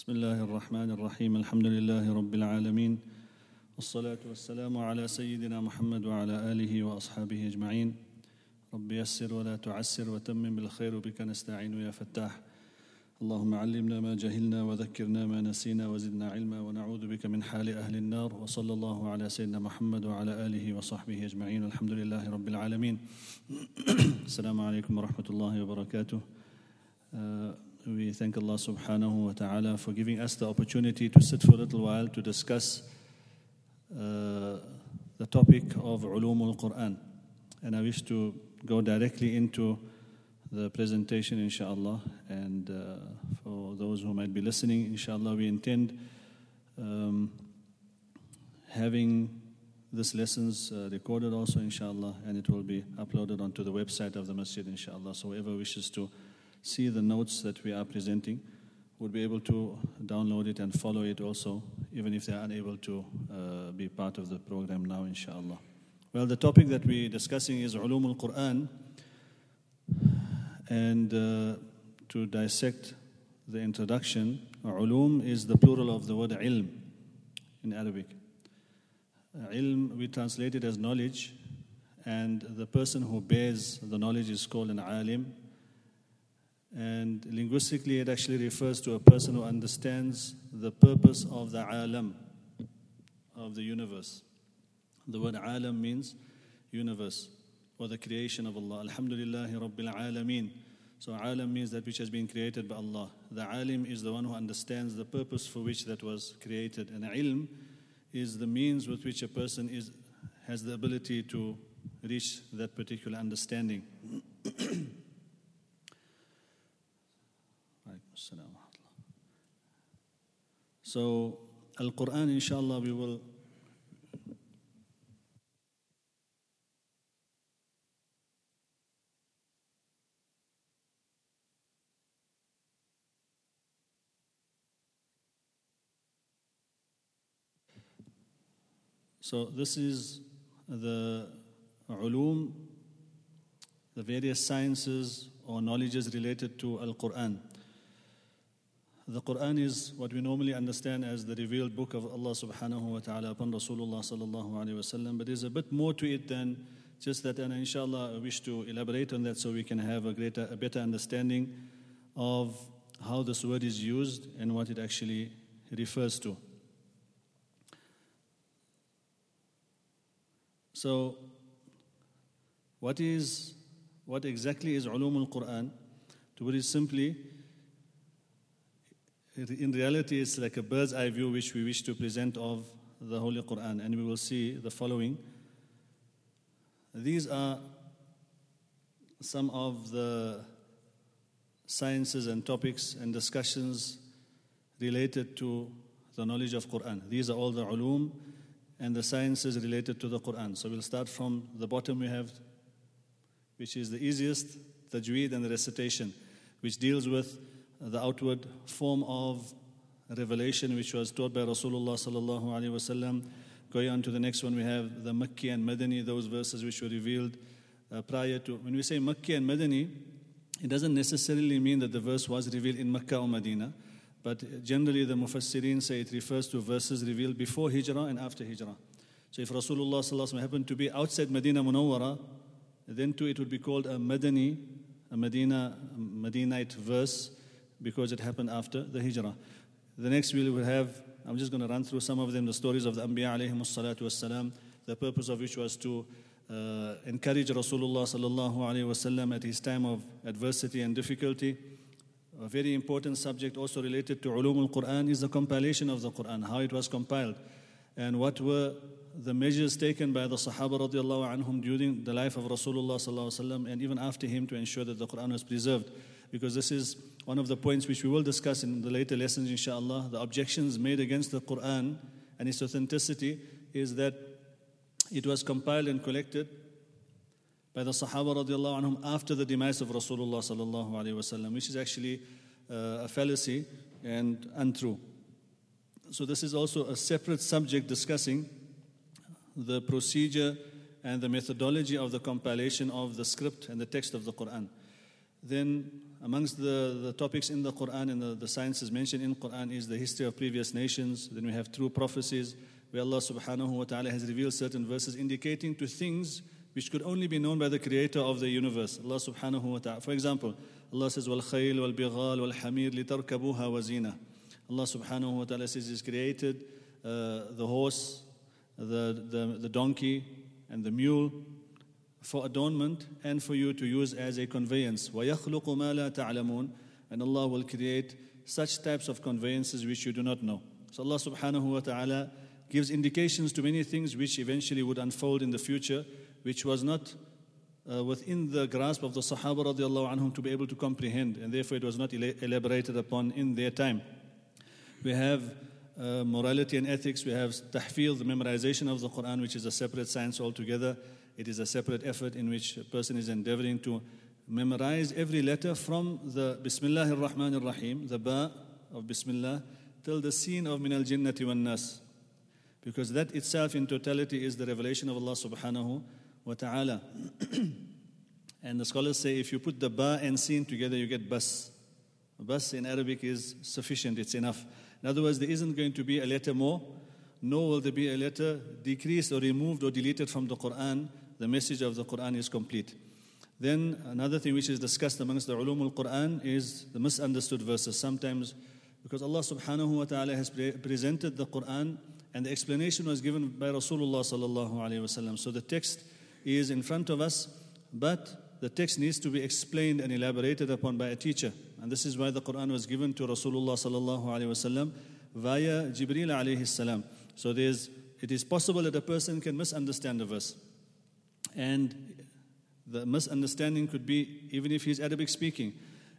بسم الله الرحمن الرحيم الحمد لله رب العالمين والصلاة والسلام على سيدنا محمد وعلى آله وأصحابه أجمعين رب يسر ولا تعسر وتمم بالخير بك نستعين يا فتاح اللهم علمنا ما جهلنا وذكرنا ما نسينا وزدنا علما ونعوذ بك من حال أهل النار وصلى الله على سيدنا محمد وعلى آله وصحبه أجمعين والحمد لله رب العالمين السلام عليكم ورحمة الله وبركاته we thank Allah subhanahu wa ta'ala for giving us the opportunity to sit for a little while to discuss uh, the topic of ulumul Quran. And I wish to go directly into the presentation, inshallah. And uh, for those who might be listening, inshallah, we intend um, having this lessons uh, recorded also, inshallah, and it will be uploaded onto the website of the masjid, inshallah. So whoever wishes to see the notes that we are presenting would be able to download it and follow it also, even if they are unable to uh, be part of the program now, inshallah. Well, the topic that we're discussing is Ulum al Quran, and uh, to dissect the introduction, Ulum is the plural of the word ilm in Arabic. Ilm we translate it as knowledge, and the person who bears the knowledge is called an alim and linguistically, it actually refers to a person who understands the purpose of the alam, of the universe. The word alam means universe or the creation of Allah. Alhamdulillahi Rabbil Alameen. So, alam means that which has been created by Allah. The alim is the one who understands the purpose for which that was created. And ilm is the means with which a person is, has the ability to reach that particular understanding. So, Al Quran, inshallah, we will. So, this is the ulum, the various sciences or knowledges related to Al Quran. The Quran is what we normally understand as the revealed book of Allah subhanahu wa ta'ala upon Rasulullah sallallahu alayhi wa sallam, but there's a bit more to it than just that, and inshallah I wish to elaborate on that so we can have a greater, a better understanding of how this word is used and what it actually refers to. So, what is what exactly is ulum al-Quran? To put it simply, in reality, it's like a bird's eye view which we wish to present of the Holy Quran, and we will see the following. These are some of the sciences and topics and discussions related to the knowledge of Quran. These are all the ulum and the sciences related to the Quran. So we'll start from the bottom we have, which is the easiest, tajweed and the recitation, which deals with the outward form of revelation which was taught by Rasulullah sallallahu alaihi wasallam. Going on to the next one, we have the Makki and Madani, those verses which were revealed uh, prior to. When we say Makki and Madani, it doesn't necessarily mean that the verse was revealed in Makkah or Medina, but generally the Mufassirin say it refers to verses revealed before Hijrah and after Hijrah. So if Rasulullah sallallahu alaihi happened to be outside Medina Munawwara, then too it would be called a Madani, a Medina, a Medinite verse because it happened after the hijrah. The next we will have, I'm just going to run through some of them, the stories of the Anbiya alayhi salatu wasalam, the purpose of which was to uh, encourage Rasulullah sallallahu alayhi wasallam at his time of adversity and difficulty. A very important subject also related to ulum al-Quran is the compilation of the Quran, how it was compiled, and what were the measures taken by the Sahaba radiallahu anhum during the life of Rasulullah sallallahu wasallam and even after him to ensure that the Quran was preserved. Because this is one of the points which we will discuss in the later lessons, inshallah. The objections made against the Quran and its authenticity is that it was compiled and collected by the Sahaba radiallahu anhum after the demise of Rasulullah sallallahu alaihi wasallam, which is actually uh, a fallacy and untrue. So this is also a separate subject discussing the procedure and the methodology of the compilation of the script and the text of the Quran. Then Amongst the, the topics in the Quran and the, the sciences mentioned in Quran is the history of previous nations. Then we have true prophecies where Allah subhanahu wa ta'ala has revealed certain verses indicating to things which could only be known by the creator of the universe. Allah subhanahu wa ta'ala. For example, Allah says, Wal khayl wal bighal wal hamir litarkabuha wazina. Allah subhanahu wa ta'ala says He's created uh, the horse, the, the, the donkey, and the mule for adornment and for you to use as a conveyance. وَيَخْلُقُ مَا لَا تَعْلَمُونَ And Allah will create such types of conveyances which you do not know. So Allah subhanahu wa ta'ala gives indications to many things which eventually would unfold in the future, which was not uh, within the grasp of the Sahaba radiallahu anhum to be able to comprehend, and therefore it was not elaborated upon in their time. We have uh, morality and ethics, we have tahfeel, the memorization of the Quran, which is a separate science altogether. It is a separate effort in which a person is endeavoring to memorize every letter from the Bismillah ar-Rahman ar-Rahim, the Ba of Bismillah, till the Sin of Min al-Jinnati wan-Nas. Because that itself in totality is the revelation of Allah subhanahu wa ta'ala. and the scholars say if you put the Ba and Sin together, you get Bas. Bas in Arabic is sufficient, it's enough. In other words, there isn't going to be a letter more, nor will there be a letter decreased or removed or deleted from the Quran the message of the Quran is complete. Then another thing which is discussed amongst the ulum al-Quran is the misunderstood verses. Sometimes because Allah subhanahu wa ta'ala has pre- presented the Quran and the explanation was given by Rasulullah sallallahu alayhi wasallam. So the text is in front of us, but the text needs to be explained and elaborated upon by a teacher. And this is why the Quran was given to Rasulullah sallallahu alayhi wasallam via Jibril alayhi salam. So there's, it is possible that a person can misunderstand the verse. And the misunderstanding could be even if he's Arabic speaking.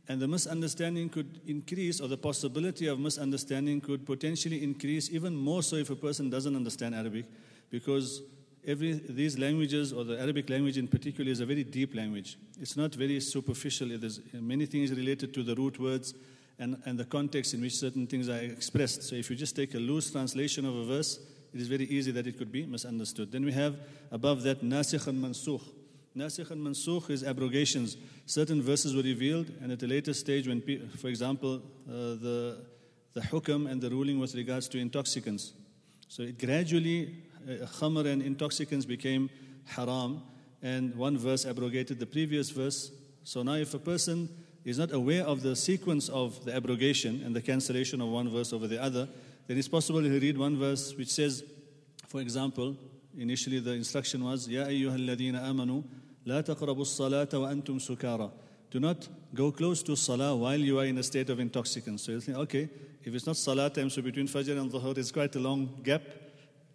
And the misunderstanding could increase, or the possibility of misunderstanding could potentially increase even more so if a person doesn't understand Arabic, because every, these languages, or the Arabic language in particular, is a very deep language. It's not very superficial. There's many things related to the root words and, and the context in which certain things are expressed. So if you just take a loose translation of a verse, it is very easy that it could be misunderstood. Then we have above that nasikh and mansukh. Nasikh and mansukh is abrogations. Certain verses were revealed, and at a later stage, when, for example, uh, the, the hukam and the ruling with regards to intoxicants. So it gradually, uh, khamr and intoxicants became haram, and one verse abrogated the previous verse. So now, if a person is not aware of the sequence of the abrogation and the cancellation of one verse over the other, then it's possible to read one verse which says, for example, initially the instruction was, Ya ayyuhalladina amanu, la taqrabu salata wa antum sukara. Do not go close to salah while you are in a state of intoxicants. So you think, okay, if it's not salah time, so between fajr and dhuhr is quite a long gap.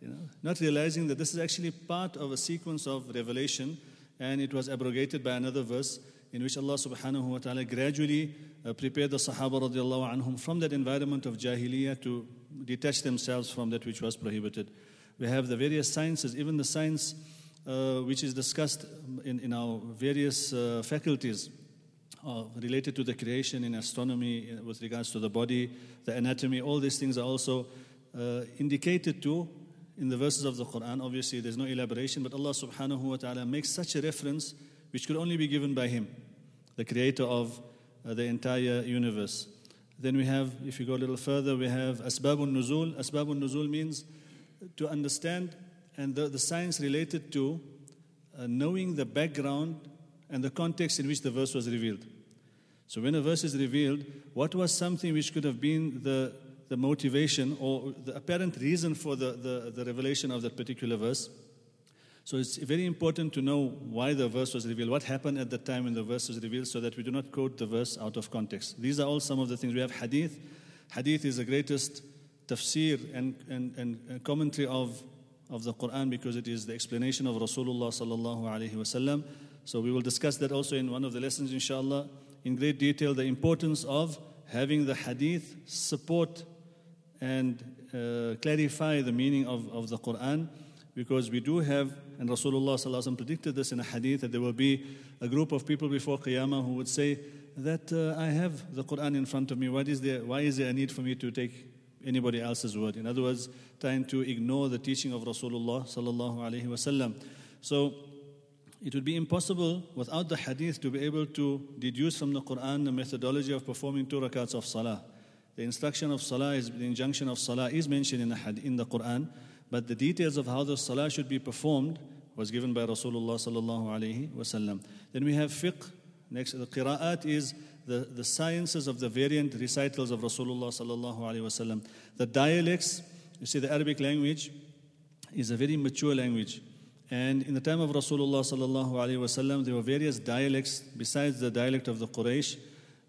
You know, not realizing that this is actually part of a sequence of revelation and it was abrogated by another verse in which Allah subhanahu wa ta'ala gradually uh, prepared the Sahaba radiallahu anhum from that environment of Jahiliyyah to detach themselves from that which was prohibited. We have the various sciences, even the science uh, which is discussed in, in our various uh, faculties uh, related to the creation in astronomy, uh, with regards to the body, the anatomy, all these things are also uh, indicated to in the verses of the Quran. Obviously, there's no elaboration, but Allah subhanahu wa ta'ala makes such a reference which could only be given by Him, the creator of uh, the entire universe. Then we have, if you go a little further, we have Asbabun Nuzul. Asbabun Nuzul means to understand and the, the science related to uh, knowing the background and the context in which the verse was revealed. So when a verse is revealed, what was something which could have been the, the motivation or the apparent reason for the, the, the revelation of that particular verse? So it's very important to know why the verse was revealed, what happened at the time when the verse was revealed, so that we do not quote the verse out of context. These are all some of the things. We have hadith. Hadith is the greatest tafsir and, and, and commentary of, of the Quran because it is the explanation of Rasulullah sallallahu alaihi wasallam. So we will discuss that also in one of the lessons, inshallah, in great detail, the importance of having the hadith support and uh, clarify the meaning of, of the Quran because we do have, and Rasulullah predicted this in a hadith, that there will be a group of people before Qiyamah who would say that uh, I have the Quran in front of me. Why is, there, why is there a need for me to take anybody else's word? In other words, trying to ignore the teaching of Rasulullah sallallahu alaihi wasallam. So it would be impossible without the hadith to be able to deduce from the Quran the methodology of performing two rakats of salah. The instruction of salah is the injunction of salah is mentioned in the, hadith, in the Quran, but the details of how the salah should be performed was given by Rasulullah sallallahu alaihi wasallam. Then we have fiqh. Next, the qira'at is the, the sciences of the variant recitals of Rasulullah sallallahu alaihi wasallam. The dialects, you see, the Arabic language is a very mature language. And in the time of Rasulullah sallallahu alaihi wasallam, there were various dialects besides the dialect of the Quraysh.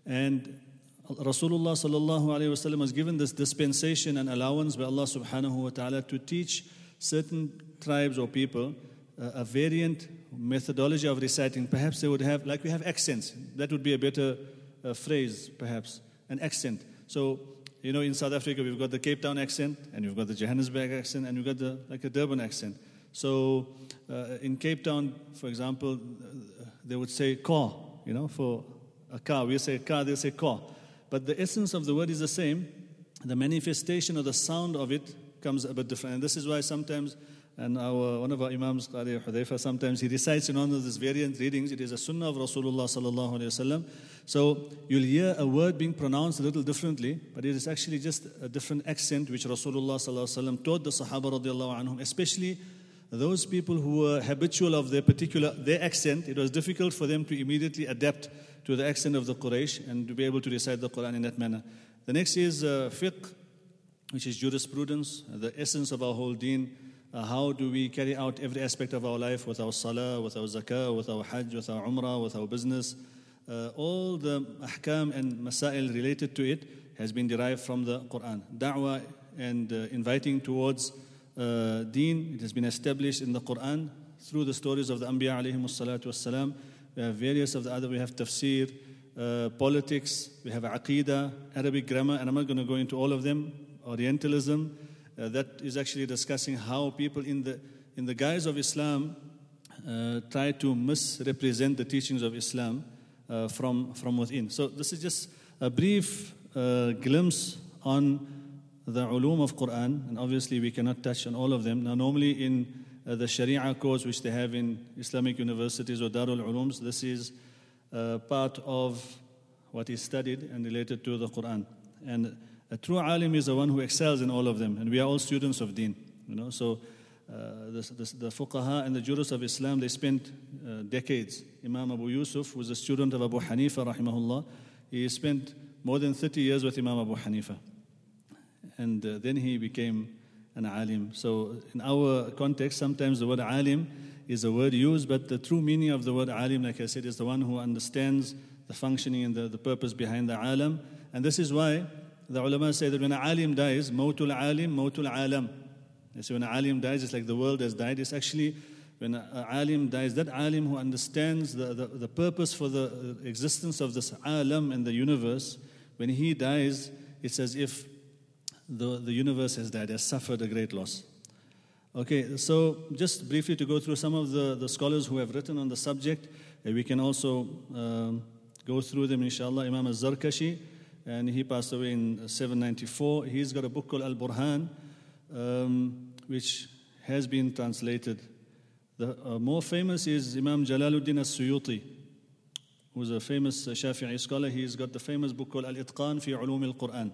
And Rasulullah sallallahu alaihi wasallam was given this dispensation and allowance by Allah subhanahu wa ta'ala to teach certain tribes or people uh, a variant methodology of reciting. Perhaps they would have, like we have accents. That would be a better uh, phrase, perhaps, an accent. So, you know, in South Africa, we've got the Cape Town accent, and we've got the Johannesburg accent, and we've got the, like a Durban accent. So, uh, in Cape Town, for example, they would say car, you know, for a car. We say car, they say car. But the essence of the word is the same. The manifestation or the sound of it comes a bit different. And this is why sometimes and our, one of our Imams, Qari Hudayfa, sometimes he recites in one of these variant readings, it is a sunnah of Rasulullah sallallahu alayhi wasallam. So you'll hear a word being pronounced a little differently, but it is actually just a different accent which Rasulullah sallallahu alayhi wasallam taught the Sahaba radiallahu anhum, especially those people who were habitual of their particular, their accent. It was difficult for them to immediately adapt to the accent of the Quraysh and to be able to recite the Quran in that manner. The next is uh, fiqh, which is jurisprudence, the essence of our whole deen uh, how do we carry out every aspect of our life with our salah, with our zakah, with our hajj, with our umrah, with our business. Uh, all the ahkam and masail related to it has been derived from the Quran. Da'wah and uh, inviting towards uh, deen, it has been established in the Quran through the stories of the Anbiya alayhi salatu wassalam. We have various of the other, we have tafsir, uh, politics, we have aqidah, Arabic grammar, and I'm not going to go into all of them, Orientalism, uh, that is actually discussing how people in the, in the guise of Islam uh, try to misrepresent the teachings of Islam uh, from, from within. So, this is just a brief uh, glimpse on the ulum of Quran, and obviously we cannot touch on all of them. Now, normally in uh, the Sharia course, which they have in Islamic universities or Darul Ulums, this is uh, part of what is studied and related to the Quran. And a true alim is the one who excels in all of them, and we are all students of deen. You know, so uh, the, the, the fuqaha and the jurists of Islam, they spent uh, decades. Imam Abu Yusuf was a student of Abu Hanifa, rahimahullah. He spent more than 30 years with Imam Abu Hanifa. And uh, then he became an alim. So in our context, sometimes the word alim is a word used, but the true meaning of the word alim, like I said, is the one who understands the functioning and the, the purpose behind the alam. And this is why the ulama say that when an alim dies, mautul alim, mautul alam. They say when an alim dies, it's like the world has died. It's actually when an alim dies, that alim who understands the, the, the purpose for the existence of this alam and the universe, when he dies, it's as if the, the universe has died, has suffered a great loss. Okay, so just briefly to go through some of the, the scholars who have written on the subject, uh, we can also um, go through them, inshallah. Imam al-Zarkashi, and he passed away in 794. He's got a book called Al Burhan, um, which has been translated. The uh, more famous is Imam Jalaluddin as Suyuti, who's a famous Shafi'i scholar. He's got the famous book called Al Itqan fi Ulum al Quran.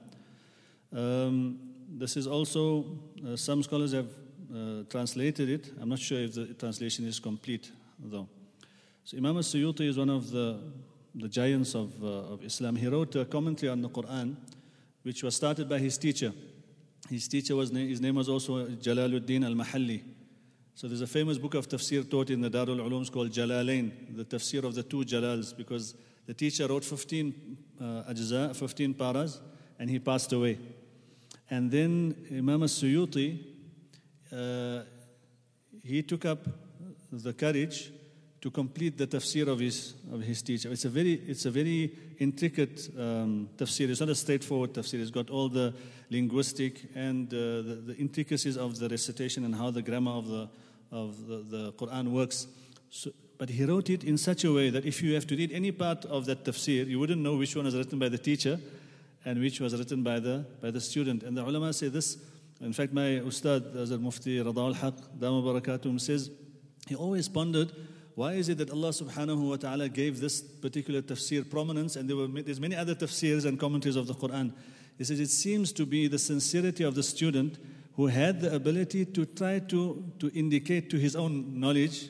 Um, this is also, uh, some scholars have uh, translated it. I'm not sure if the translation is complete, though. So Imam al-Suyuti is one of the the giants of, uh, of Islam. He wrote a commentary on the Quran, which was started by his teacher. His teacher was his name was also Jalaluddin al Mahalli. So there's a famous book of tafsir taught in the Darul Ulums called Jalalain, the tafsir of the two Jalals, because the teacher wrote 15 uh, ajza, 15 paras, and he passed away. And then Imam al-Suyuti, uh, he took up the courage to complete the tafsir of his, of his teacher. It's a very, it's a very intricate um, tafsir. It's not a straightforward tafsir. It's got all the linguistic and uh, the, the, intricacies of the recitation and how the grammar of the, of the, the Quran works. So, but he wrote it in such a way that if you have to read any part of that tafsir, you wouldn't know which one is written by the teacher and which was written by the, by the student. And the ulama say this. In fact, my ustad, Azar Mufti Rada al Haq, Dama Barakatum, says he always pondered why is it that Allah subhanahu wa ta'ala gave this particular tafsir prominence and there were there's many other tafsirs and commentaries of the Quran? He says it seems to be the sincerity of the student who had the ability to try to, to indicate to his own knowledge.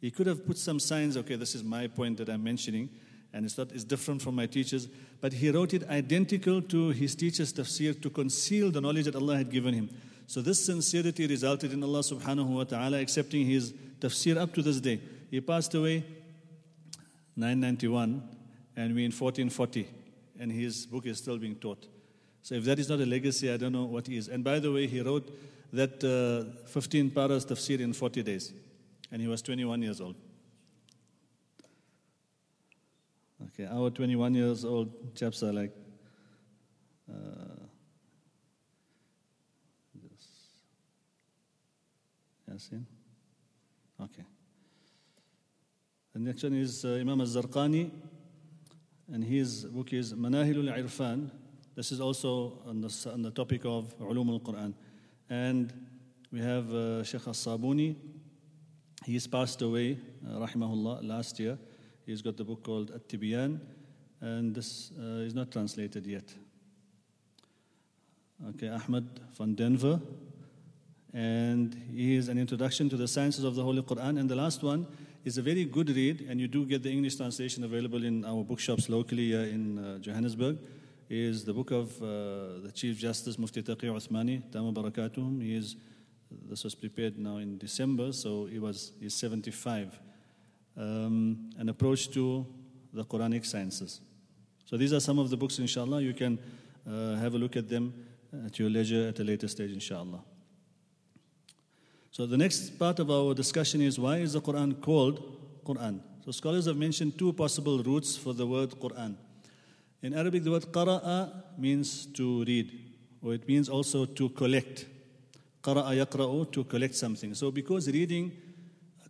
He could have put some signs, okay, this is my point that I'm mentioning, and it's, not, it's different from my teachers, but he wrote it identical to his teacher's tafsir to conceal the knowledge that Allah had given him. So this sincerity resulted in Allah subhanahu wa ta'ala accepting his tafsir up to this day. He passed away 991 and we in 1440 and his book is still being taught. So if that is not a legacy, I don't know what is. And by the way, he wrote that uh, 15 paras tafsir in 40 days and he was 21 years old. Okay, our 21 years old chaps are like uh? Okay. The next one is uh, Imam al-Zarqani, and his book is Manahil al-Irfan. This is also on the, on the topic of Ulum al-Quran. And we have uh, Sheikh al-Sabuni. He's passed away, uh, rahimahullah, last year. He's got the book called At-Tibyan, and this uh, is not translated yet. Okay, Ahmed von Denffer, and he is an introduction to the sciences of the Holy Quran. And the last one is a very good read, and you do get the English translation available in our bookshops locally in uh, Johannesburg. Is the book of uh, the Chief Justice Mufti Taqi Uthmani, Dama Barakatuhum. He is, this was prepared now in December, so he was he's 75. Um, an approach to the Quranic sciences. So these are some of the books, inshallah. You can uh, have a look at them at your leisure at a later stage, inshallah. So the next part of our discussion is why is the Quran called Quran? So scholars have mentioned two possible roots for the word Quran. In Arabic, the word qara'a means to read, or it means also to collect. Qara'a yaqra'u, to collect something. So because reading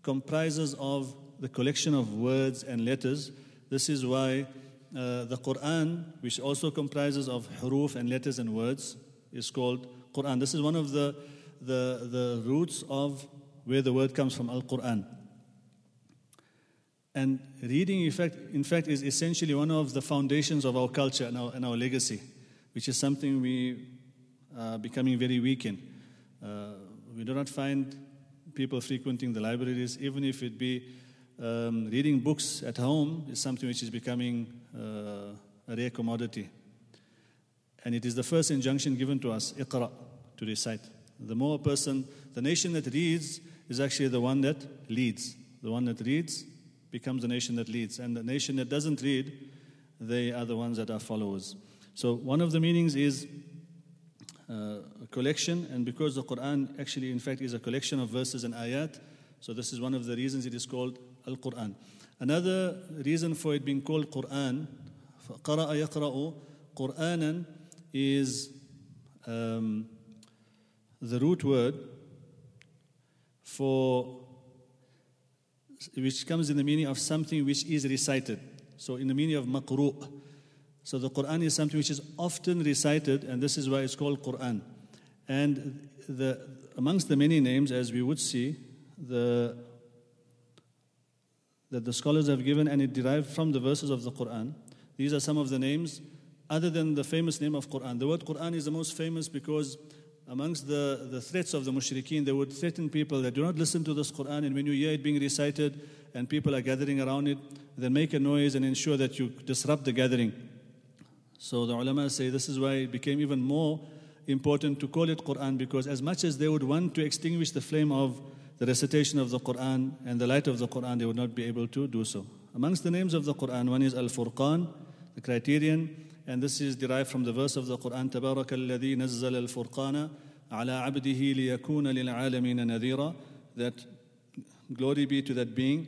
comprises of the collection of words and letters, this is why uh, the Quran, which also comprises of huruf and letters and words, is called Quran. This is one of the the, the roots of where the word comes from, Al Quran. And reading, in fact, in fact, is essentially one of the foundations of our culture and our, and our legacy, which is something we are becoming very weak in. Uh, we do not find people frequenting the libraries, even if it be um, reading books at home, is something which is becoming uh, a rare commodity. And it is the first injunction given to us, iqra, to recite. The more a person, the nation that reads is actually the one that leads. The one that reads becomes the nation that leads. And the nation that doesn't read, they are the ones that are followers. So one of the meanings is uh, a collection, and because the Quran actually, in fact, is a collection of verses and ayat, so this is one of the reasons it is called Al Quran. Another reason for it being called Quran, قرأ يقرأ Quranan is um, the root word for which comes in the meaning of something which is recited. So in the meaning of maqru'. So the Quran is something which is often recited, and this is why it's called Quran. And the, amongst the many names, as we would see, the, that the scholars have given, and it derived from the verses of the Quran. These are some of the names, other than the famous name of Quran. The word Quran is the most famous because amongst the, the threats of the mushrikeen, they would threaten people that do not listen to this Quran, and when you hear it being recited and people are gathering around it, then make a noise and ensure that you disrupt the gathering. So the ulama say this is why it became even more important to call it Quran because as much as they would want to extinguish the flame of the recitation of the Quran and the light of the Quran, they would not be able to do so. Amongst the names of the Quran, one is Al Furqan, the criterion and this is derived from the verse of the Quran تبارك الذي نزل الفرقان على عبده ليكون للعالمين نذيرا that glory be to that being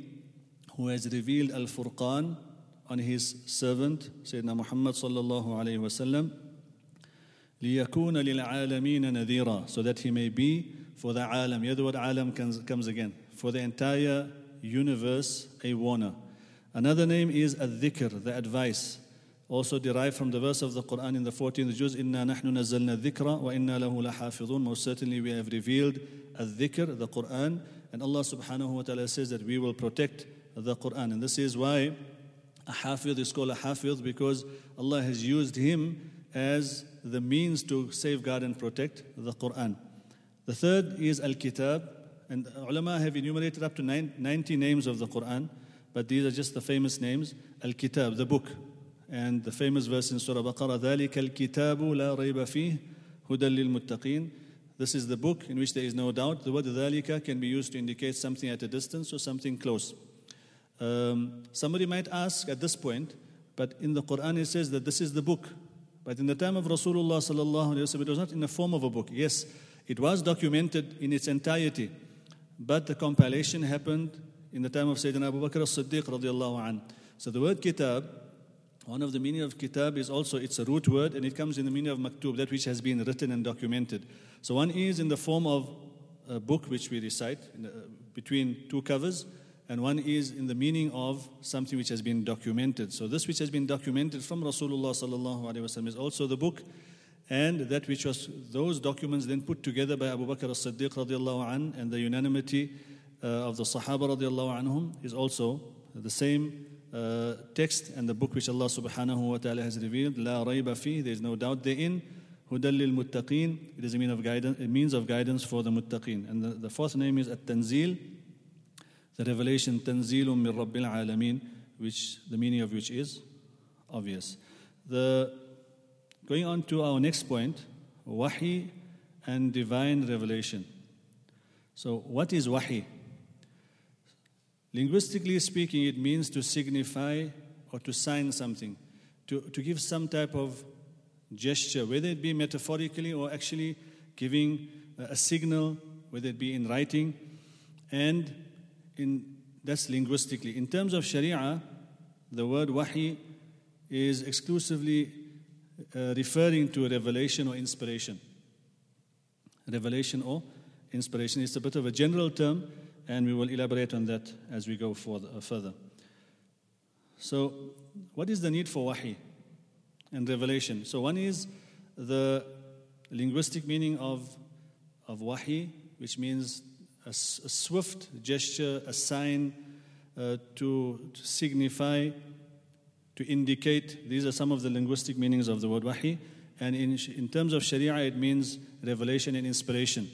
who has revealed al-Furqan on his servant Sayyidina Muhammad sallallahu alayhi wasallam ليكون للعالمين نذيرا so that he may be for the alam word alam comes, comes again for the entire universe a warner another name is al-dhikr the advice also derived from the verse of the Quran in the 14th juz, Inna nahnu nazzalna dhikra wa inna lahu lahafidhun. Most certainly we have revealed al-dhikr, the Quran, And Allah subhanahu wa ta'ala says that we will protect the Quran. And this is why a hafidh is called a hafidh because Allah has used him as the means to safeguard and protect the Quran. The third is Al Kitab, and ulama have enumerated up to 90 names of the Quran, but these are just the famous names. Al Kitab, the book. And the famous verse in Surah Baqarah, ذَلِكَ الْكِتَابُ لَا رَيْبَ فِيهِ هُدًى لِلْمُتَّقِينَ This is the book in which there is no doubt. The word ذَلِكَ can be used to indicate something at a distance or something close. Um, somebody might ask at this point, but in the Quran it says that this is the book. But in the time of Rasulullah sallallahu alaihi wasallam, it was not in the form of a book. Yes, it was documented in its entirety, but the compilation happened in the time of Sayyidina Abu Bakr as-Siddiq radiallahu an. So the word kitab, one of the meaning of kitab is also it's a root word and it comes in the meaning of maktub, that which has been written and documented. So one is in the form of a book which we recite the, between two covers, and one is in the meaning of something which has been documented. So this which has been documented from Rasulullah sallallahu alaihi wasallam is also the book, and that which was those documents then put together by Abu Bakr as-Siddiq radiallahu an, and the unanimity uh, of the Sahaba radiallahu anhum is also the same uh, text and the book which Allah subhanahu wa ta'ala has revealed. La rayba fi, there is no doubt therein. Hudallil muttaqeen, it is a means of guidance, a means of guidance for the muttaqeen. And the, the fourth name is At-Tanzil, the revelation Tanzilum min Rabbil Alameen, which the meaning of which is obvious. The, going on to our next point, Wahi and divine revelation. So, what is Wahi? Linguistically speaking, it means to signify or to sign something, to, to give some type of gesture, whether it be metaphorically or actually giving a signal, whether it be in writing. And in, that's linguistically. In terms of Sharia, the word wahi is exclusively uh, referring to revelation or inspiration. Revelation or inspiration. It's a bit of a general term, and we will elaborate on that as we go uh, further. So, what is the need for wahi and revelation? So, one is the linguistic meaning of, of wahi, which means a, a swift gesture, a sign uh, to, to signify, to indicate. These are some of the linguistic meanings of the word wahi. And in, in terms of Sharia, it means revelation and inspiration.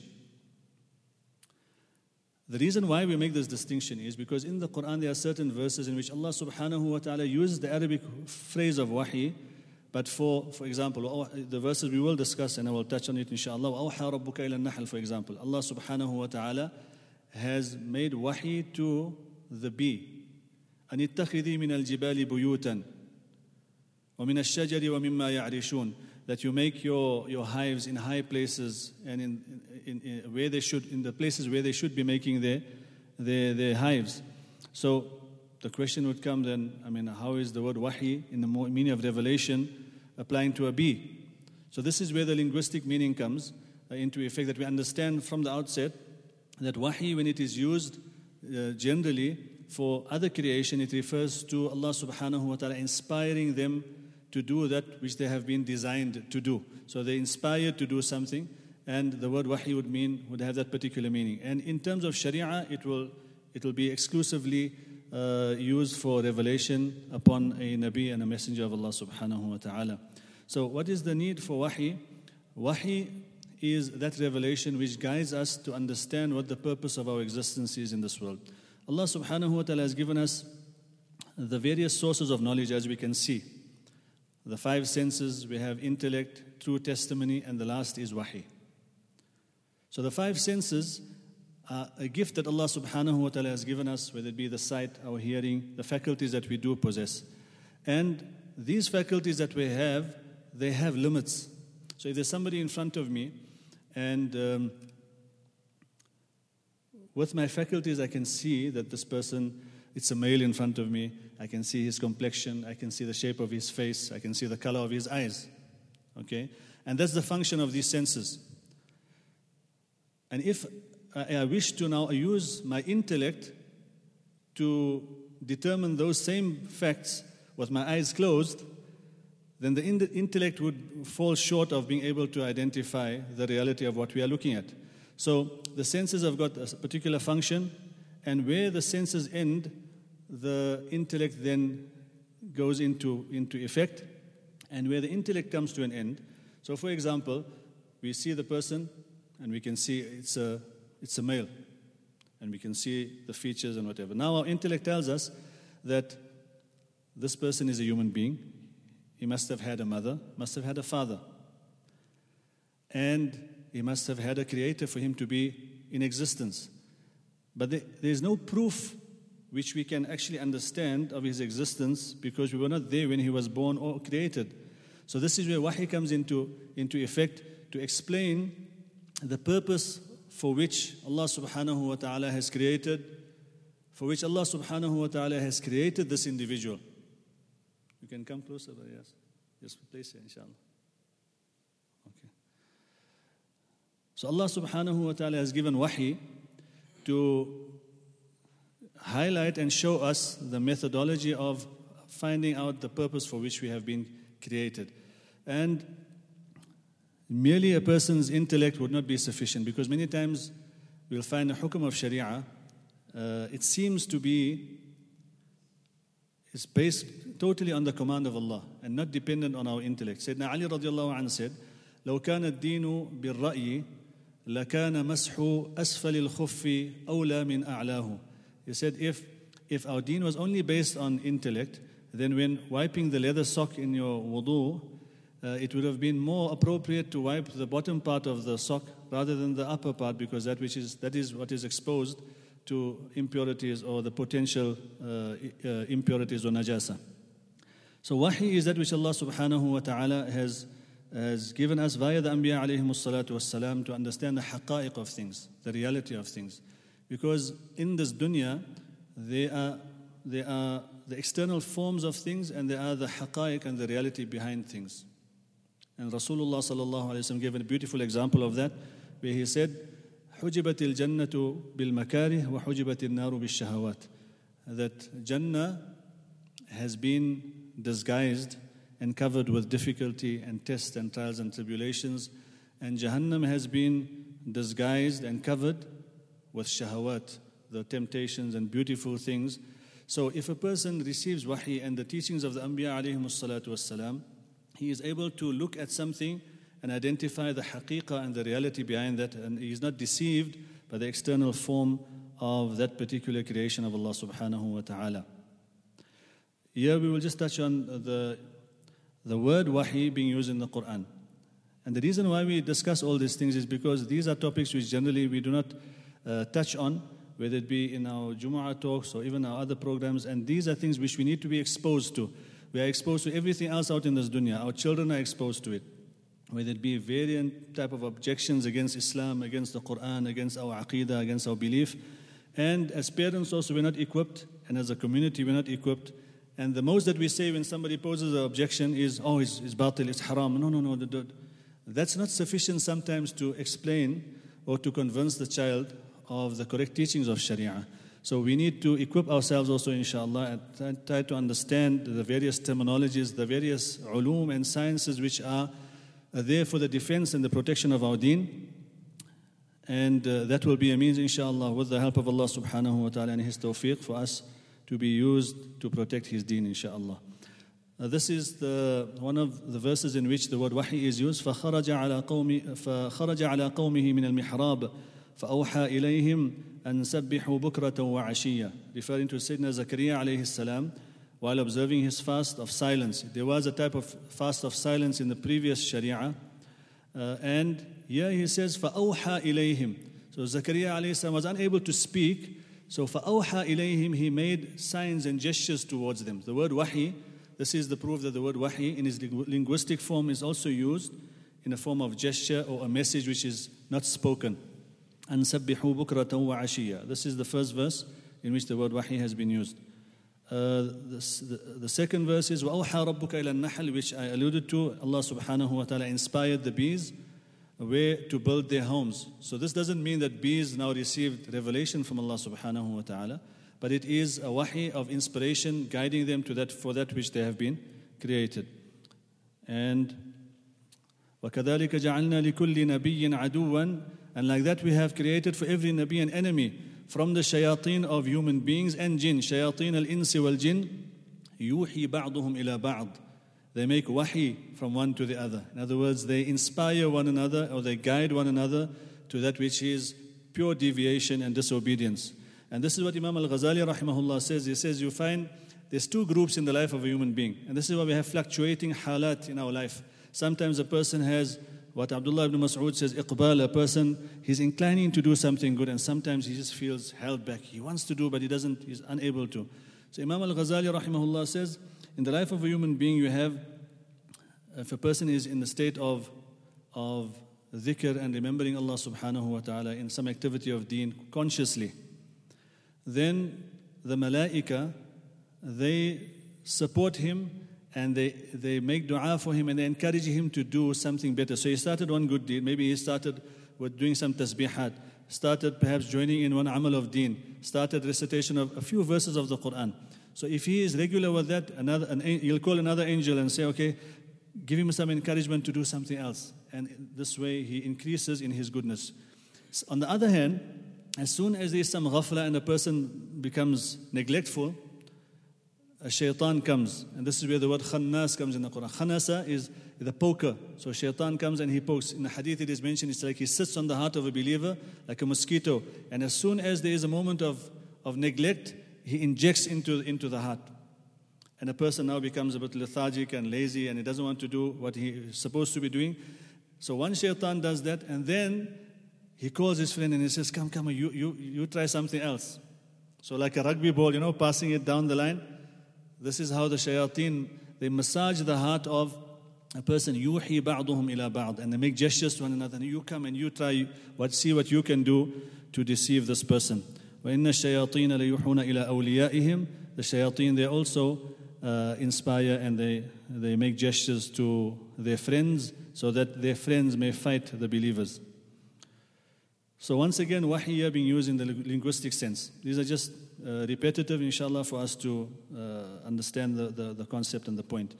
The reason why we make this distinction is because in the Quran there are certain verses in which Allah subhanahu wa ta'ala uses the Arabic phrase of wahi, but for, for example, the verses we will discuss and I will touch on it inshallah. وَأَوْحَى رَبُّكَ إِلَى النَّحْلِ For example, Allah subhanahu wa ta'ala has made wahi to the bee. أن اتخذي من الجبال بيوتا ومن الشجر ومما يعرشون that you make your, your hives in high places and in, in, in, where they should in the places where they should be making their, their, their hives. So the question would come then, I mean, how is the word wahi in the meaning of revelation applying to a bee? So this is where the linguistic meaning comes uh, into effect that we understand from the outset that wahi, when it is used uh, generally for other creation, it refers to Allah subhanahu wa ta'ala inspiring them to do that which they have been designed to do. So they're inspired to do something, and the word wahi would mean would have that particular meaning. And in terms of Sharia, it will it will be exclusively uh, used for revelation upon a Nabi and a messenger of Allah subhanahu wa ta'ala. So what is the need for wahi? Wahi is that revelation which guides us to understand what the purpose of our existence is in this world. Allah subhanahu wa ta'ala has given us the various sources of knowledge as we can see. The five senses, we have intellect, true testimony, and the last is wahi. So the five senses are a gift that Allah subhanahu wa ta'ala has given us, whether it be the sight, our hearing, the faculties that we do possess. And these faculties that we have, they have limits. So if there's somebody in front of me and um, with my faculties, I can see that this person, it's a male in front of me. I can see his complexion. I can see the shape of his face. I can see the color of his eyes. Okay? And that's the function of these senses. And if I wish to now use my intellect to determine those same facts with my eyes closed, then the intellect would fall short of being able to identify the reality of what we are looking at. So the senses have got a particular function, and where the senses end, the intellect then goes into, into effect, and where the intellect comes to an end. So, for example, we see the person and we can see it's a, it's a male, and we can see the features and whatever. Now, our intellect tells us that this person is a human being. He must have had a mother, must have had a father. And he must have had a creator for him to be in existence. But there is no proof which we can actually understand of his existence because we were not there when he was born or created. So this is where wahi comes into, into effect to explain the purpose for which Allah subhanahu wa ta'ala has created, for which Allah subhanahu wa ta'ala has created this individual. You can come closer, but yes. Just place here, inshallah. Okay. So Allah subhanahu wa ta'ala has given wahi to highlight and show us the methodology of finding out the purpose for which we have been created. And merely a person's intellect would not be sufficient because many times we'll find a hukum of Sharia, uh, it seems to be is based totally on the command of Allah and not dependent on our intellect. Sayyidina Ali radiallahu anhu said, لو كان الدين بالرأي لكان مسح أسفل الخف أولى من أعلاه he said, if, if our deen was only based on intellect, then when wiping the leather sock in your wudu, uh, it would have been more appropriate to wipe the bottom part of the sock rather than the upper part because that, which is, that is what is exposed to impurities or the potential uh, uh, impurities or najasa. So wahi is that which Allah subhanahu wa ta'ala has, has given us via the Anbiya alayhi salatu wassalam to understand the haqa'iq of things, the reality of things. Because in this dunya, there are, there are the external forms of things and there are the haqa'iq and the reality behind things. And Rasulullah sallallahu alayhi wa gave a beautiful example of that, where he said, حجبت الجنة بالمكاره وحجبت النار بالشهوات. That Jannah has been disguised and covered with difficulty and tests and trials and tribulations, and Jahannam has been disguised and covered with shahawat, the temptations and beautiful things. So if a person receives wahi and the teachings of the Anbiya alayhi salatu wasalam, he is able to look at something and identify the haqiqah and the reality behind that, and he is not deceived by the external form of that particular creation of Allah subhanahu wa ta'ala. Here we will just touch on the, the word wahi being used in the Quran. And the reason why we discuss all these things is because these are topics which generally we do not uh, touch on, whether it be in our Jumu'ah talks or even our other programs. And these are things which we need to be exposed to. We are exposed to everything else out in this dunya. Our children are exposed to it. Whether it be variant type of objections against Islam, against the Quran, against our aqidah, against our belief. And as parents also, we're not equipped, and as a community, we're not equipped. And the most that we say when somebody poses an objection is, oh, it's, it's batil, it's haram. No, no, no. That's not sufficient sometimes to explain or to convince the child of the correct teachings of Sharia. So we need to equip ourselves also, inshallah, and try to understand the various terminologies, the various ulum and sciences which are there for the defense and the protection of our deen. And uh, that will be a means, inshallah, with the help of Allah subhanahu wa ta'ala and His tawfiq for us to be used to protect His deen, inshallah. Uh, this is the, one of the verses in which the word wahi is used. فخرج على قومي فخرج على قومه من المحراب فأوحى إليهم أن سبحوا بكرة وعشية referring to Sayyidina Zakaria alayhi salam while observing his fast of silence. There was a type of fast of silence in the previous Sharia uh, and here he says فأوحى إليهم So Zakaria alayhi salam was unable to speak so فأوحى إليهم he made signs and gestures towards them. The word wahi this is the proof that the word wahi in its linguistic form is also used in a form of gesture or a message which is not spoken. أن سبحوا بكرة وعشية. This is the first verse in which the word wahi has been used. Uh, the, the, second verse is وأوحى ربك إلى النحل which I alluded to. Allah subhanahu wa ta'ala inspired the bees where to build their homes. So this doesn't mean that bees now received revelation from Allah subhanahu wa ta'ala, but it is a wahi of inspiration guiding them to that for that which they have been created. And وَكَذَلِكَ جَعَلْنَا لِكُلِّ نَبِيٍّ عَدُوًّا and like that, we have created for every Nabi an enemy from the shayateen of human beings and jinn. Shayateen al insi wal jinn, yuhi ba'duhum ila ba'd. They make wahi from one to the other. In other words, they inspire one another or they guide one another to that which is pure deviation and disobedience. And this is what Imam al Ghazali rahimahullah says. He says, You find there's two groups in the life of a human being. And this is why we have fluctuating halat in our life. Sometimes a person has what Abdullah ibn Mas'ud says, iqbal, a person, he's inclining to do something good, and sometimes he just feels held back. He wants to do, but he doesn't, he's unable to. So Imam al-Ghazali rahimahullah says, in the life of a human being, you have, if a person is in the state of, of dhikr and remembering Allah subhanahu wa ta'ala in some activity of deen consciously, then the malaika, they support him and they, they make dua for him and they encourage him to do something better. So he started one good deed. Maybe he started with doing some tasbihat, started perhaps joining in one amal of deen, started recitation of a few verses of the Quran. So if he is regular with that, another, an, he'll call another angel and say, okay, give him some encouragement to do something else. And this way he increases in his goodness. On the other hand, as soon as there is some ghafla and a person becomes neglectful, shaitan comes. And this is where the word khannas comes in the Quran. Khanasa is the poker. So shaitan comes and he pokes. In the hadith it is mentioned, it's like he sits on the heart of a believer like a mosquito. And as soon as there is a moment of, of neglect, he injects into, into the heart. And a person now becomes a bit lethargic and lazy and he doesn't want to do what he is supposed to be doing. So one shaitan does that and then he calls his friend and he says, Come, come, you, you, you try something else. So, like a rugby ball, you know, passing it down the line. This is how the shayateen, they massage the heart of a person, yuhi ba'duhum ila ba'd, and they make gestures to one another, and you come and you try, what, see what you can do to deceive this person. وَإِنَّ الشَّيَاطِينَ لَيُوحُونَ إِلَىٰ أَوْلِيَائِهِمْ The shayateen, they also uh, inspire and they, they make gestures to their friends so that their friends may fight the believers. So once again, wahiya being used in the linguistic sense. These are just uh, repetitive, inshallah, for us to uh, understand the, the, the, concept and the point.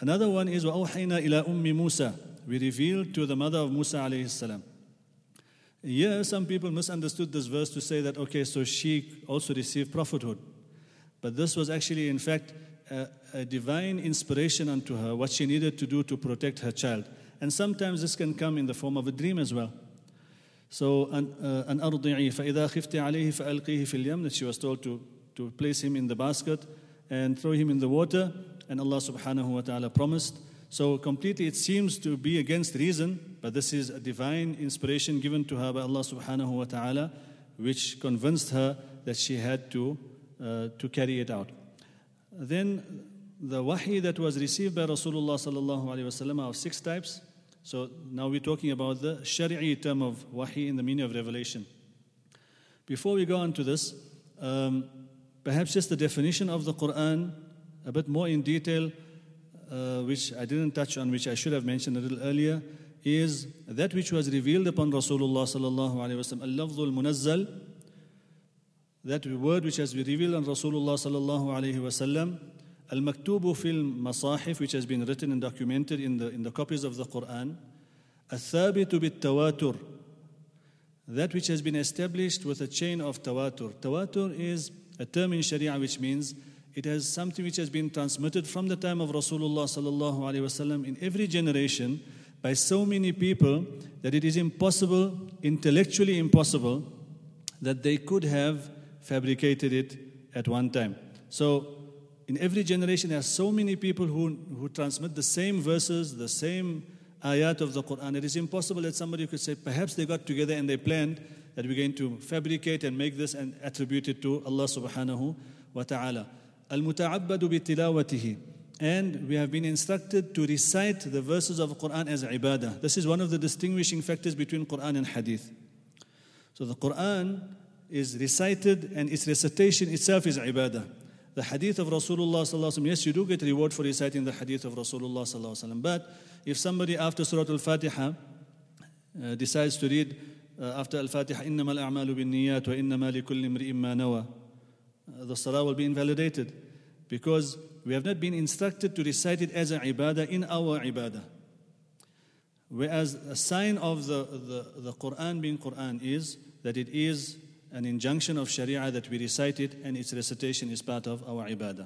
Another one is وَأَوْحَيْنَا إِلَىٰ أُمِّ مُوسَى We revealed to the mother of Musa alayhi salam. Here, some people misunderstood this verse to say that, okay, so she also received prophethood. But this was actually, in fact, a, a divine inspiration unto her, what she needed to do to protect her child. And sometimes this can come in the form of a dream as well. So, an uh, أرضعي فإذا خفت عليه فألقيه في اليم that she was told to, to place him in the basket and throw him in the water and Allah subhanahu wa ta'ala promised. So completely it seems to be against reason, but this is a divine inspiration given to her by Allah subhanahu wa ta'ala, which convinced her that she had to, uh, to carry it out. Then the wahi that was received by Rasulullah sallallahu alayhi wasallam of six types. So now we're talking about the Shari'i term of wahi in the meaning of revelation. Before we go on to this, um, perhaps just the definition of the Quran, a bit more in detail, uh, which I didn't touch on, which I should have mentioned a little earlier, is that which was revealed upon Rasulullah sallallahu alaihi wasallam, al-lafzul munazzal, that word which has been revealed on Rasulullah sallallahu alaihi wasallam, الكتبو في المصاحف, Masahif, which has been written and documented in the, in the copies of the Quran. الثابت بالتواتر, Tawatur, that which has been established with a chain of Tawatur. Tawatur is a term in Sharia which means it has something which has been transmitted from the time of Rasulullah sallallahu alaihi wasallam in every generation by so many people that it is impossible, intellectually impossible, that they could have fabricated it at one time. So in every generation, there are so many people who, who transmit the same verses, the same ayat of the Quran. It is impossible that somebody could say, perhaps they got together and they planned that we're going to fabricate and make this and attribute it to Allah subhanahu wa ta'ala. Al-muta'abbadu bi tilawatihi. And we have been instructed to recite the verses of Quran as ibadah. This is one of the distinguishing factors between Quran and Hadith. So the Quran is recited and its recitation itself is ibadah the hadith of Rasulullah yes, you do get reward for reciting the hadith of Rasulullah but if somebody after Surah Al-Fatiha uh, decides to read uh, after Al-Fatiha إنما الأعمال بالنيات وإنما لكل امرئ ما نوى uh, the salah will be invalidated because we have not been instructed to recite it as an ibadah in our ibadah Whereas a sign of the, the, the Quran being Quran is that it is an injunction of Sharia that we recite it and its recitation is part of our ibadah.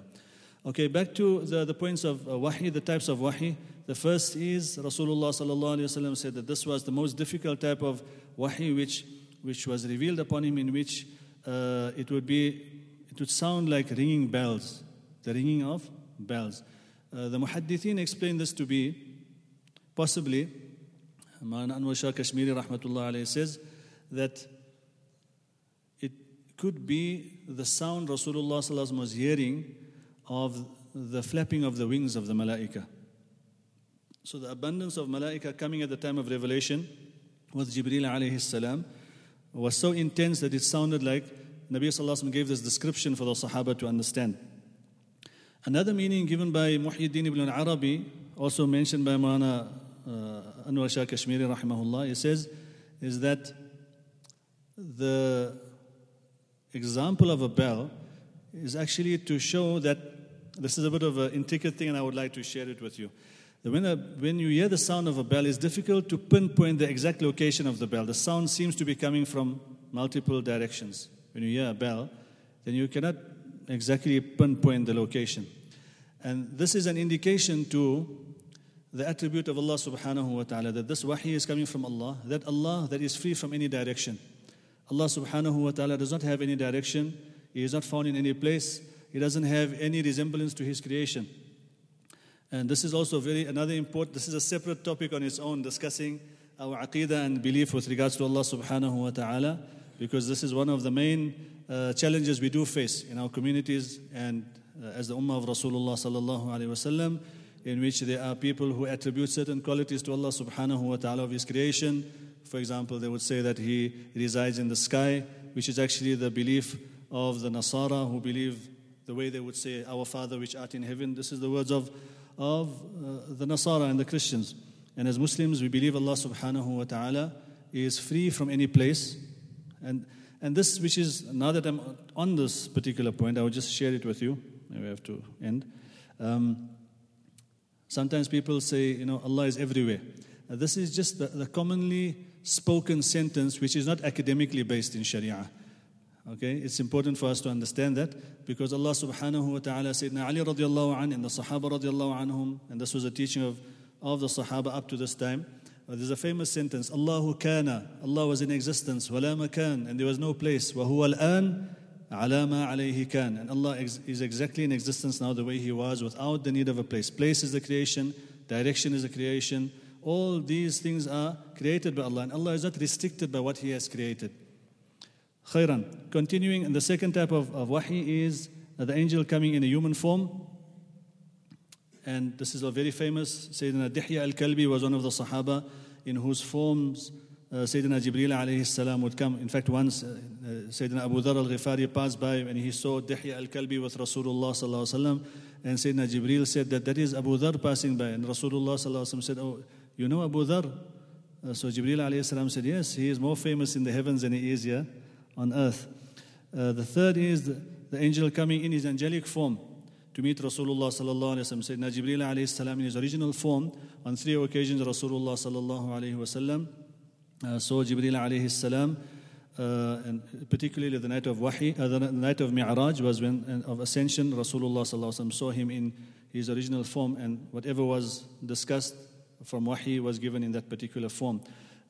Okay, back to the, the points of uh, wahi, the types of wahi. The first is Rasulullah sallallahu said that this was the most difficult type of wahi which, which was revealed upon him in which uh, it would be, it would sound like ringing bells, the ringing of bells. Uh, the muhaddithin explained this to be possibly, Ma'ana Anwar Shah Kashmiri rahmatullah says that could be the sound Rasulullah was hearing of the flapping of the wings of the malaika. So the abundance of malaika coming at the time of revelation with Jibreel alayhi salam was so intense that it sounded like Nabi sallallahu gave this description for the Sahaba to understand. Another meaning given by Muhyiddin ibn Arabi, also mentioned by Mana uh, Anwar Shah Kashmiri rahimahullah, he says, is that the example of a bell is actually to show that this is a bit of an intricate thing, and I would like to share it with you. When, a, when you hear the sound of a bell, it's difficult to pinpoint the exact location of the bell. The sound seems to be coming from multiple directions. When you hear a bell, then you cannot exactly pinpoint the location. And this is an indication to the attribute of Allah subhanahu wa ta'ala that this wahi is coming from Allah, that Allah that is free from any direction. Allah subhanahu wa ta'ala does not have any direction, He is not found in any place, he doesn't have any resemblance to his creation. And this is also very another important, this is a separate topic on its own, discussing our aqidah and belief with regards to Allah subhanahu wa ta'ala, because this is one of the main uh, challenges we do face in our communities and uh, as the ummah of Rasulullah sallallahu alayhi wasallam, in which there are people who attribute certain qualities to Allah subhanahu wa ta'ala of His creation. For example, they would say that He resides in the sky, which is actually the belief of the Nasara who believe the way they would say, Our Father which art in heaven. This is the words of, of uh, the Nasara and the Christians. And as Muslims, we believe Allah subhanahu wa ta'ala is free from any place. And, and this, which is, now that I'm on this particular point, I will just share it with you. We have to end. Um, sometimes people say, you know, Allah is everywhere. Uh, this is just the, the commonly spoken sentence which is not academically based in Sharia. Okay, it's important for us to understand that because Allah subhanahu wa ta'ala said, Ali radiallahu an and the Sahaba radiallahu anhum, and this was a teaching of, of the Sahaba up to this time. Uh, there's a famous sentence, Allahu kana, Allah was in existence, wala makan, and there was no place, wa huwa al-an, ala ma alayhi kan. And Allah is exactly in existence now the way He was without the need of a place. Place is the creation, direction is the creation. All these things are created by Allah, and Allah is not restricted by what He has created. Khairan. Continuing, and the second type of, of wahi is the angel coming in a human form. And this is a very famous. Sayyidina Dihya al Kalbi was one of the Sahaba in whose forms uh, Sayyidina Jibreel alayhi salam would come. In fact, once uh, uh, Sayyidina Abu Dhar al Ghifari passed by and he saw Dihya al Kalbi with Rasulullah sallallahu alaihi wasallam, and Sayyidina Jibreel said that that is Abu Dhar passing by. And Rasulullah sallallahu alaihi wasallam said, Oh, you know Abu Dhar? Uh, so Jibreel alayhi salam said, Yes, he is more famous in the heavens than he is here on earth. Uh, the third is the, the, angel coming in his angelic form to meet Rasulullah sallallahu alaihi wasallam. Sayyidina Jibreel alayhi salam in his original form on three occasions Rasulullah sallallahu alaihi wasallam uh, saw Jibreel alayhi salam. Uh, and particularly the night of Wahi, uh, the night of Mi'raj was when of ascension. Rasulullah saw him in his original form, and whatever was discussed from wahi was given in that particular form.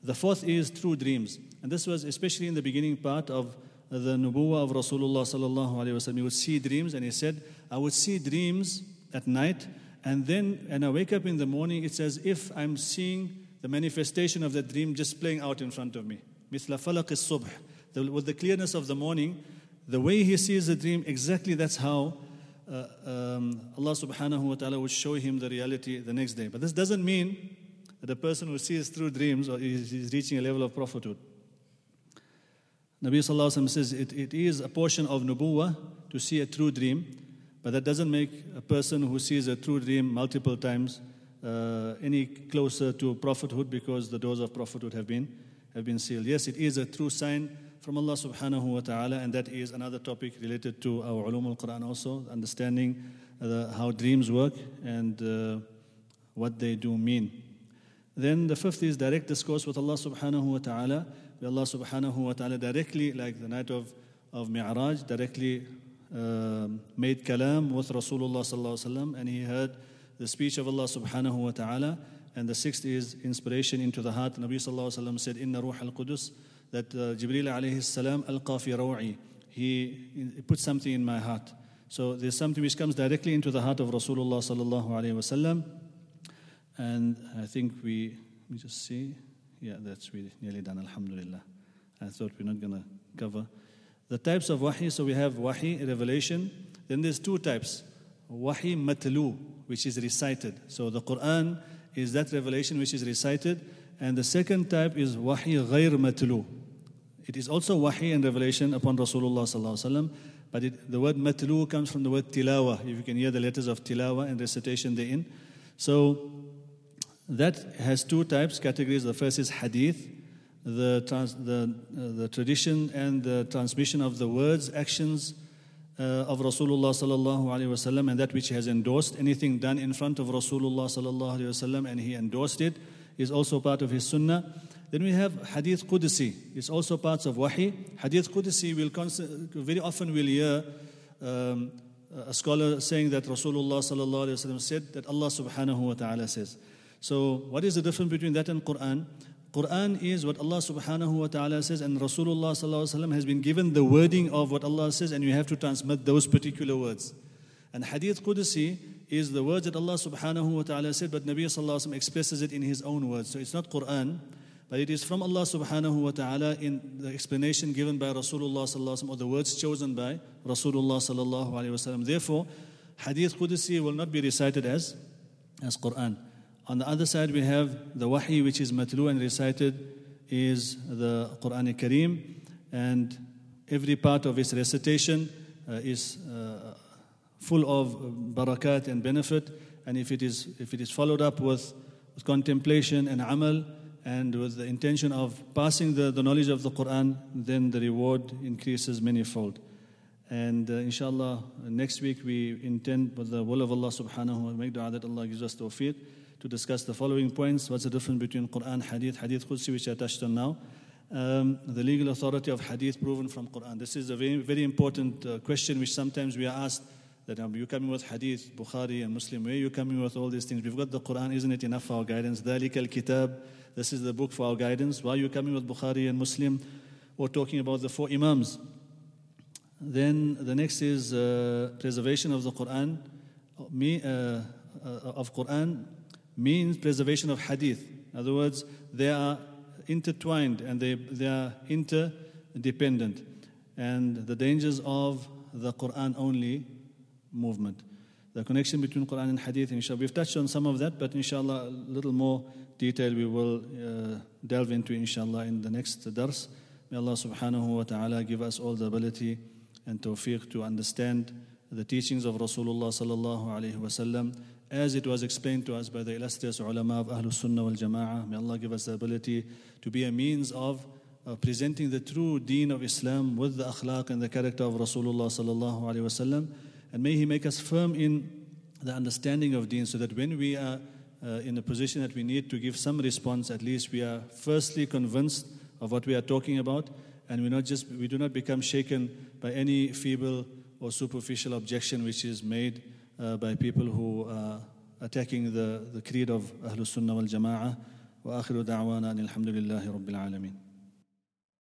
The fourth is true dreams. And this was especially in the beginning part of the nubuwa of Rasulullah sallallahu alaihi wasallam. He would see dreams and he said, I would see dreams at night and then and I wake up in the morning, it's as if I'm seeing the manifestation of that dream just playing out in front of me. Mithla falaq subh. With the clearness of the morning, the way he sees the dream, exactly that's how uh, um, Allah subhanahu wa ta'ala would show him the reality the next day. But this doesn't mean that a person who sees through dreams or is, is reaching a level of prophethood. Nabi Sallallahu says it, it is a portion of nubuwah to see a true dream, but that doesn't make a person who sees a true dream multiple times uh, any closer to prophethood because the doors of prophethood have been, have been sealed. Yes, it is a true sign from Allah subhanahu wa ta'ala, and that is another topic related to our ulum al Quran also, understanding uh, how dreams work and uh, what they do mean. Then the fifth is direct discourse with Allah subhanahu wa ta'ala. Allah subhanahu wa ta'ala directly, like the night of, of Mi'raj, directly uh, made kalam with Rasulullah sallallahu alaihi wasallam, and he heard the speech of Allah subhanahu wa ta'ala. And the sixth is inspiration into the heart. Nabi sallallahu alaihi wasallam said, "Inna ruh al-Qudus," that uh, Jibril alayhi salam alqa fi rawi. He, put something in my heart. So there's something which comes directly into the heart of Rasulullah sallallahu alaihi wasallam. And I think we, we just see, yeah, that's really nearly done, alhamdulillah. I thought we're not going to cover. The types of wahi, so we have wahi, revelation. Then there's two types. Wahi matlu, which is recited. So the Quran is that revelation which is recited. And the second type is wahi ghair matlu. It is also wahi and revelation upon Rasulullah sallallahu. But it, the word matlu comes from the word tilawa. If you can hear the letters of tilawa and recitation therein. So that has two types, categories. The first is hadith, the, trans, the, uh, the tradition and the transmission of the words, actions uh, of Rasulullah sallallahu alaihi wasallam, and that which he has endorsed. Anything done in front of Rasulullah sallallahu alaihi wasallam, and he endorsed it, is also part of his sunnah. Then we have Hadith Qudsi. It's also parts of Wahi. Hadith Qudsi will very often we'll hear um, a scholar saying that Rasulullah sallallahu alaihi wasallam said that Allah subhanahu wa taala says. So, what is the difference between that and Quran? Quran is what Allah subhanahu wa ta'ala says, and Rasulullah sallallahu alaihi wasallam has been given the wording of what Allah says, and you have to transmit those particular words. And Hadith Qudsi is the words that Allah subhanahu wa ta'ala said, but Nabi sallallahu alaihi wasallam expresses it in his own words. So it's not Quran, but it is from Allah subhanahu wa ta'ala in the explanation given by Rasulullah sallallahu or the words chosen by Rasulullah sallallahu alaihi wasallam. Therefore, Hadith Qudsi will not be recited as, as Quran. On the other side, we have the wahi, which is matlu and recited, is the Quran Kareem, and every part of its recitation uh, is uh, full of barakat and benefit. And if it is, if it is followed up with, with contemplation and amal, and with the intention of passing the, the knowledge of the Quran, then the reward increases manifold. And uh, inshallah, next week we intend, with the will of Allah subhanahu wa ta'ala, that Allah gives us tawfiq to discuss the following points. What's the difference between Quran, Hadith, Hadith Qudsi, which I touched on now. Um, the legal authority of Hadith proven from Quran. This is a very, very important uh, question which sometimes we are asked that um, you coming with Hadith, Bukhari and Muslim, where are you coming with all these things? We've got the Quran, isn't it enough for our guidance? ذَلِكَ الْكِتَابِ This is the book for our guidance. Why are you coming with Bukhari and Muslim or talking about the four Imams? Then the next is uh, preservation of the Quran, me, uh, uh of Quran means preservation of hadith. In other words, they are intertwined and they, they are interdependent. And the dangers of the Quran only movement. The connection between Quran and Hadith, inshallah. We've touched on some of that, but inshallah, a little more detail we will uh, delve into, inshallah, in the next dars. May Allah subhanahu wa ta'ala give us all the ability and tawfiq to understand the teachings of Rasulullah sallallahu alayhi wa sallam as it was explained to us by the illustrious ulama of Ahlul Sunnah wal Jama'ah. May Allah give us the ability to be a means of uh, presenting the true deen of Islam with the akhlaq and the character of Rasulullah sallallahu alaihi wasallam. And may He make us firm in the understanding of deen so that when we are uh, in a position that we need to give some response, at least we are firstly convinced of what we are talking about and we not just we do not become shaken by any feeble or superficial objection which is made uh, by people who are attacking the, the creed of Ahlul Sunnah wal Jama'ah. وآخر دعوانا أن الحمد لله رب العالمين